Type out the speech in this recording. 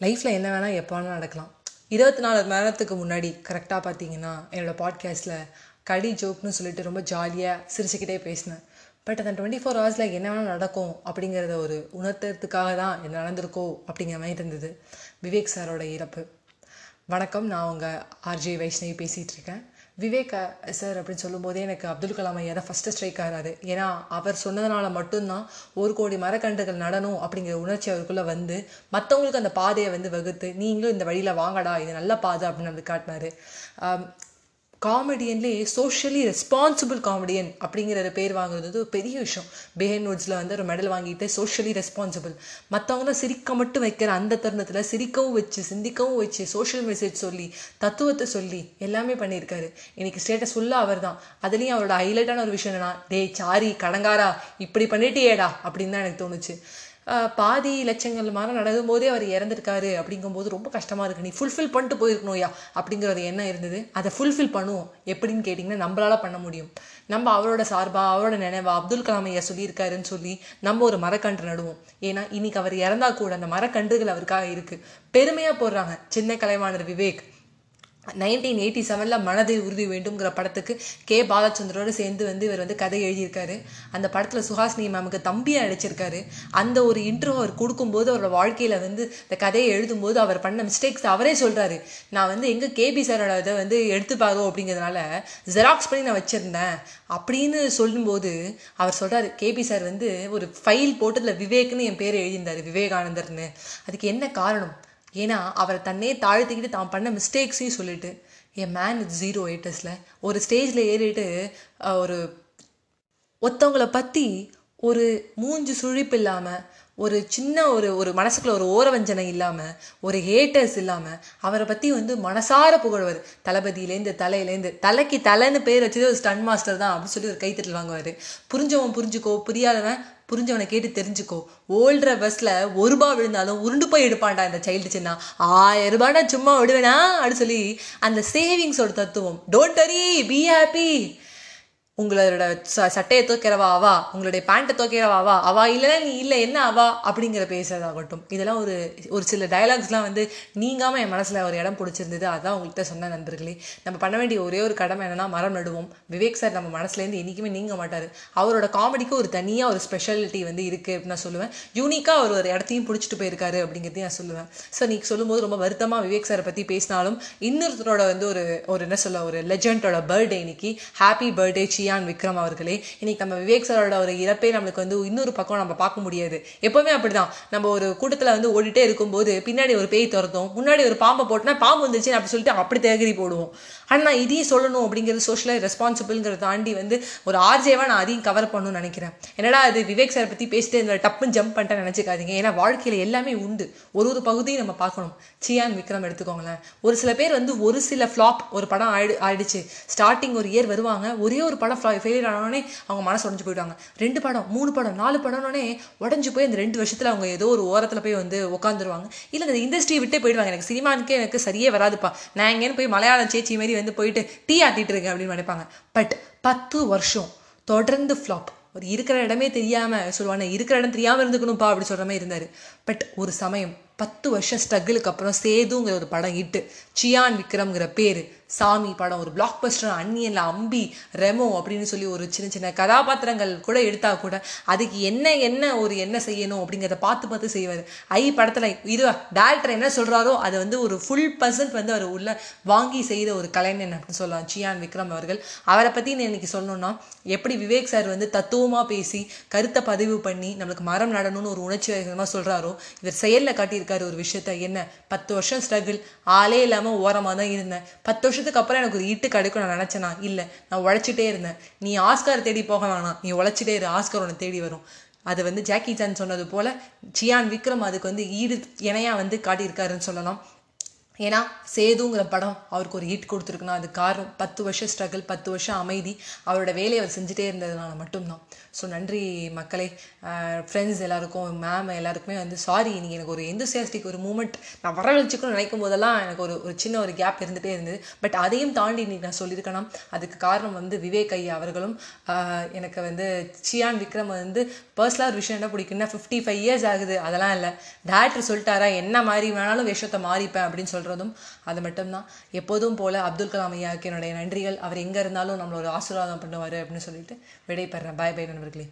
லைஃப்பில் என்ன வேணால் எப்போ வேணால் நடக்கலாம். இருபத்தி நாலு மணி நேரத்துக்கு முன்னாடி கரெக்டாக பார்த்தீங்கன்னா என்னோடய பாட்காஸ்ட்டில் கடி ஜோக்னு சொல்லிட்டு ரொம்ப ஜாலியாக சிரிச்சுக்கிட்டே பேசினேன். பட் அந்த டுவெண்ட்டி ஃபோர் ஹவர்ஸில் என்ன வேணால் நடக்கும் அப்படிங்கிறத ஒரு உணர்த்துறதுக்காக தான் என்ன நடந்திருக்கோ அப்படிங்கிற மாதிரி இருந்தது. விவேக் சாரோட இறப்பு. வணக்கம் நான் உங்கள் ஆர்ஜே வைஷ்ணவி பேசிகிட்ருக்கேன் விவேக் சார் அப்படின்னு சொல்லும்போதே எனக்கு அப்துல் கலாம் ஐயா தான் ஃபஸ்ட்டு ஸ்ட்ரைக் ஆகிறாரு ஏன்னா அவர் சொன்னதுனால மட்டும்தான் ஒரு கோடி மரக்கன்றுகள் நடணும் அப்படிங்கிற உணர்ச்சி அவருக்குள்ளே வந்து மற்றவங்களுக்கு அந்த பாதையை வந்து வகுத்து நீங்களும் இந்த வழியில் வாங்கடா இது நல்ல பாதை அப்படின்னு வந்து காட்டினாரு. காமெடியன்லேயே சோஷியலி ரெஸ்பான்சிபிள் காமெடியன் அப்படிங்கிற பேர் வாங்குறது வந்து ஒரு பெரிய விஷயம். பேஹன் நோட்ஸில் வந்து ஒரு மெடல் வாங்கிட்டு சோஷியலி ரெஸ்பான்சிபிள் மற்றவங்கள சிரிக்க மட்டும் வைக்கிற அந்த தருணத்தில் சிரிக்கவும் வச்சு சிந்திக்கவும் வச்சு சோஷியல் மெசேஜ் சொல்லி தத்துவத்தை சொல்லி எல்லாமே பண்ணியிருக்காரு. இன்றைக்கி ஸ்டேட்டஸ் ஃபுல்லாக அவர் தான் அதுலேயும் அவரோட ஹைலைட்டான ஒரு விஷயம் என்னன்னா டே சாரி கடங்காரா இப்படி பண்ணிட்டியேடா அப்படின்னு தான் எனக்கு தோணுச்சு. பாதி லட்சங்கள் மாதிரி நடக்கும் போதே அவர் இறந்துருக்காரு அப்படிங்கும்போது ரொம்ப கஷ்டமாக இருக்கு. நீ ஃபுல்ஃபில் பண்ணிட்டு போயிருக்கணும்யா அப்படிங்கிற ஒரு எண்ணம் இருந்தது? அதை ஃபுல்ஃபில் பண்ணுவோம். எப்படின்னு கேட்டிங்கன்னா நம்மளால் பண்ண முடியும். நம்ம அவரோட சார்பாக அவரோட நினைவா அப்துல் கலாம் ஐயா சொல்லியிருக்காருன்னு சொல்லி நம்ம ஒரு மரக்கன்று நடுவோம். ஏன்னா இன்னைக்கு அவர் இறந்தா கூட அந்த மரக்கன்றுகள் அவருக்காக இருக்குது பெருமையாக போடுறாங்க. சின்ன கலைவாணர் விவேக். நைன்டீன் எயிட்டி செவனில் மனதை உறுதி வேண்டும்ங்கிற படத்துக்கு கே. பாலச்சந்திரோடு சேர்ந்து வந்து இவர் வந்து கதை எழுதியிருக்காரு. அந்த படத்தில் சுஹாசினி மேமுக்கு தம்பியாக நடிச்சிருக்காரு. அந்த ஒரு இன்ட்ரோ அவர் கொடுக்கும்போது அவரோட வாழ்க்கையில் வந்து இந்த கதையை எழுதும்போது அவர் பண்ண மிஸ்டேக்ஸ் அவரே சொல்கிறாரு நான் வந்து எங்கே கேபி சாரோட இதை வந்து எடுத்துப்பாரோ அப்படிங்கிறதுனால ஜெராக்ஸ் பண்ணி நான் வச்சுருந்தேன் அப்படின்னு சொல்லும்போது அவர் சொல்கிறாரு கேபி சார் வந்து ஒரு ஃபைல் போட்டதில் விவேக்னு என் பேர் எழுதியிருந்தார் விவேகானந்தர்னு. அதுக்கு என்ன காரணம்? ஏன்னா அவரை தன்னே தாழ்த்திக்கிட்டு தான் பண்ண மிஸ்டேக்ஸையும் சொல்லிட்டு என் மேன் வித் ஜீரோ ஏட்டஸில் ஒரு ஸ்டேஜில் ஏறிட்டு ஒரு ஒருத்தவங்கள பற்றி ஒரு மூஞ்சு சுழிப்பு இல்லாமல் ஒரு சின்ன ஒரு ஒரு மனசுக்குள்ள ஒரு ஓரவஞ்சனை இல்லாமல் ஒரு ஹேட்டர்ஸ் இல்லாமல் அவரை பற்றி வந்து மனசார புகழ்வார். தளபதியிலேருந்து தலையிலேருந்து தலைக்கு தலைன்னு பேர் வச்சது ஒரு ஸ்டன் மாஸ்டர் தான் அப்படின்னு சொல்லி ஒரு கைத்தட்டல் வாங்குவார். புரிஞ்சவன் புரிஞ்சுக்கோ புரியாதவன் புரிஞ்சவனை கேட்டு தெரிஞ்சுக்கோ. ஓல்ற பஸ்ஸில் ஒரு ரூபா விழுந்தாலும் உருண்டு போய் எடுப்பான்டா இந்த சைல்டு சின்ன. ஆயிரம் ரூபாய்னா சும்மா விடுவேனா? அப்படின்னு சொல்லி அந்த சேவிங்ஸோட தத்துவம். டோன்ட் வரி பி ஹாப்பி உங்களோட ச- சட்டையை துவைக்கிறவா அவா? உங்களுடைய பேண்ட்டை தூக்கிறவா அவா? அவா இல்லைன்னா நீ இல்லை என்ன அவா? அப்படிங்கிற பேசுறதாகட்டும். இதெல்லாம் ஒரு ஒரு சில டயலாக்ஸ்லாம் வந்து நீங்காமல் என் மனசில் ஒரு இடம் பிடிச்சிருந்தது. அதான் உங்கள்கிட்ட சொன்ன நண்பர்களே. நம்ம பண்ண வேண்டிய ஒரே ஒரு கடமை என்னன்னா மரம் நடுவோம். விவேக் சார் நம்ம மனசுலேருந்து என்றைக்குமே நீங்க மாட்டார். அவரோட காமெடிக்கு ஒரு தனியாக ஒரு ஸ்பெஷாலிட்டி வந்து இருக்குது அப்படின்னு நான் சொல்லுவேன். யூனிக்காக அவர் ஒரு இடத்தையும் பிடிச்சிட்டு போயிருக்காரு அப்படிங்கிறதையும் நான் சொல்லுவேன். ஸோ நீ சொல்லும்போது ரொம்ப வருத்தமாக விவேக் சாரை பற்றி பேசினாலும் இன்னொருத்தரோட வந்து ஒரு ஒரு என்ன சொல்ல ஒரு லெஜண்டோட பர்த்டே இன்னைக்கு. ஹாப்பி பர்த்டே சியான் விக்ரம் அவர்களே இன்னைக்கு நம்ம விவேக் சாரோட ஒரு இறப்பே நம்மளுக்கு வந்து இன்னொரு பக்கம் நம்ம பார்க்க முடியாது. எப்பவுமே அப்படிதான். நம்ம ஒரு கூட்டத்தில் வந்து ஓடிட்டே இருக்கும்போது பின்னாடி ஒரு பேய் துரத்தும் முன்னாடி ஒரு பாம்பை போட்டுனா பாம்பு வந்துச்சு அப்படி சொல்லிட்டு அப்படி தேகரி போடுவோம். ஆனால் நான் இதையும் சொல்லணும் அப்படிங்கிறது சோஷியல் ரெஸ்பான்சிபிள்ங்கிறத தாண்டி வந்து ஒரு ஆர்ஜேவா நான் அதையும் கவர் பண்ணணும்னு நினைக்கிறேன். என்னடா அது விவேக் சாரை பற்றி பேசிட்டு இந்த டப்புன்னு ஜம்ப் பண்ணிட்டேன் நினச்சிக்காதீங்க. ஏன்னா வாழ்க்கையில் எல்லாமே உண்டு. ஒரு ஒரு பகுதியும் நம்ம பார்க்கணும். சியான் விக்ரம் எடுத்துக்கோங்களேன். ஒரு சில பேர் வந்து ஒரு சில ஃப்ளாப் ஒரு படம் ஆயிடு ஆயிடுச்சு. ஸ்டார்டிங் ஒரு இயர் வருவாங்க ஒரே ஒரு படம் ஃபெயிலியர் ஆனோடனே அவங்க மனசு உடஞ்சு போயிடுவாங்க. ரெண்டு படம் மூணு படம் நாலு படம்னோடனே உடஞ்சு போய் அந்த ரெண்டு வருஷத்தில் அவங்க ஏதோ ஒரு ஓரத்தில் போய் வந்து உட்காந்துருவாங்க இல்லை அந்த இண்டஸ்ட்ரியை விட்டே போயிடுவாங்க. எனக்கு சினிமானுக்கே எனக்கு சரியே வராதுப்பா. நான் எங்கேன்னு போய் மலையாளம் சேச்சி மாரி வந்து போயிட்டு டீ ஆட்டிட்டு இருக்கேன் அப்படின்னு நினைப்பாங்க. பட் பத்து வருஷம் தொடர்ந்து ஃப்ளாப் ஒரு இருக்கிற இடமே தெரியாம சொல்லுவாங்க இருக்கிற இடம் தெரியாமல் இருந்துக்கணும்ப்பா அப்படி சொல்ற மாதிரி இருந்தாரு. பட் ஒரு சமயம் பத்து வருஷம் ஸ்ட்ரகிளுக்கு அப்புறம் சேதுங்கிற ஒரு படம் இட்டு சியான் விக்ரம்ங்கிற பேர். சாமி படம் ஒரு பிளாக் பஸ்டர் அன்னியன்ல அம்பி ரெமோ அப்படின்னு சொல்லி ஒரு சின்ன சின்ன கதாபாத்திரங்கள் கூட எடுத்தா கூட அதுக்கு என்ன என்ன ஒரு என்ன செய்யணும் அப்படிங்கிறத பார்த்து பார்த்து செய்வார். ஐ படத்தில் இது டேரக்டர் என்ன சொல்கிறாரோ அதை வந்து ஒரு ஃபுல் பர்சன்ட் வந்து அவர் உள்ள வாங்கி செய்த ஒரு கலைஞன் அப்படின்னு சொல்லலாம். சியான் விக்ரம் அவர்கள். அவரை பற்றி நான் இன்னைக்கு சொல்லணும்னா எப்படி விவேக் சார் வந்து தத்துவமாக பேசி கருத்தை பதிவு பண்ணி நம்மளுக்கு மரம் நடணும்னு ஒரு உணர்ச்சி வகமாக சொல்கிறாரோ இவர் காட்டியிருக்க காட்டியிருக்காரு ஒரு விஷயத்த. என்ன? பத்து வருஷம் ஸ்ட்ரகிள் ஆளே இல்லாம ஓரமா தான் இருந்தேன். பத்து வருஷத்துக்கு அப்புறம் எனக்கு ஒரு ஈட்டு கிடைக்கும் நான் நினச்சேனா? இல்லை. நான் உழைச்சிட்டே இருந்தேன். நீ ஆஸ்கார் தேடி போக வேணாம். நீ உழைச்சிட்டே இரு. ஆஸ்கார் உன்னை தேடி வரும். அது வந்து ஜாக்கி சான் சொன்னது போல் சியான் விக்ரம் அதுக்கு வந்து ஈடு இணையாக வந்து காட்டியிருக்காருன்னு சொல்லலாம். ஏன்னா சேதுங்கிற படம் அவருக்கு ஒரு ஹிட் கொடுத்துருக்குன்னா அது காரணம். பத்து வருஷம் ஸ்ட்ரகிள் பத்து வருஷம் அமைதி. அவரோட வேலையை அவர் செஞ்சுட்டே இருந்ததுனால மட்டும்தான். ஸோ நன்றி மக்களே. ஃப்ரெண்ட்ஸ் எல்லாருக்கும் மேம் எல்லாருக்குமே வந்து சாரி நீங்கள் எனக்கு ஒரு எந்தசியாஸ்டிக் ஒரு மூமெண்ட் நான் வரவழைச்சிக்கணும்னு நினைக்கும் போதெல்லாம் எனக்கு ஒரு ஒரு சின்ன ஒரு கேப் இருந்துகிட்டே இருந்தது. பட் அதையும் தாண்டி இன்னைக்கு நான் சொல்லியிருக்கேன்னா அதுக்கு காரணம் வந்து விவேக் ஐயா அவர்களும் எனக்கு வந்து சியான் விக்ரம் வந்து பர்சனலாக ஒரு விஷயம் என்ன பிடிக்குன்னா ஃபிஃப்டி ஃபைவ் இயர்ஸ் ஆகுது. அதெல்லாம் இல்லை. டேரக்டர் சொல்லிட்டாரா என்ன மாதிரி வேணாலும் விஷயத்தை மாறிப்பேன் அப்படின்னு சொல்கிறதும் அது மட்டும்தான். எப்போதும் போல் அப்துல் கலாம் ஐயாவுக்கு என்னுடைய நன்றிகள். அவர் எங்கே இருந்தாலும் நம்மளோட ஆசீர்வாதம் பண்ணுவார் அப்படின்னு சொல்லிட்டு விடைபெறேன். பாய் பை நண்பர்களே.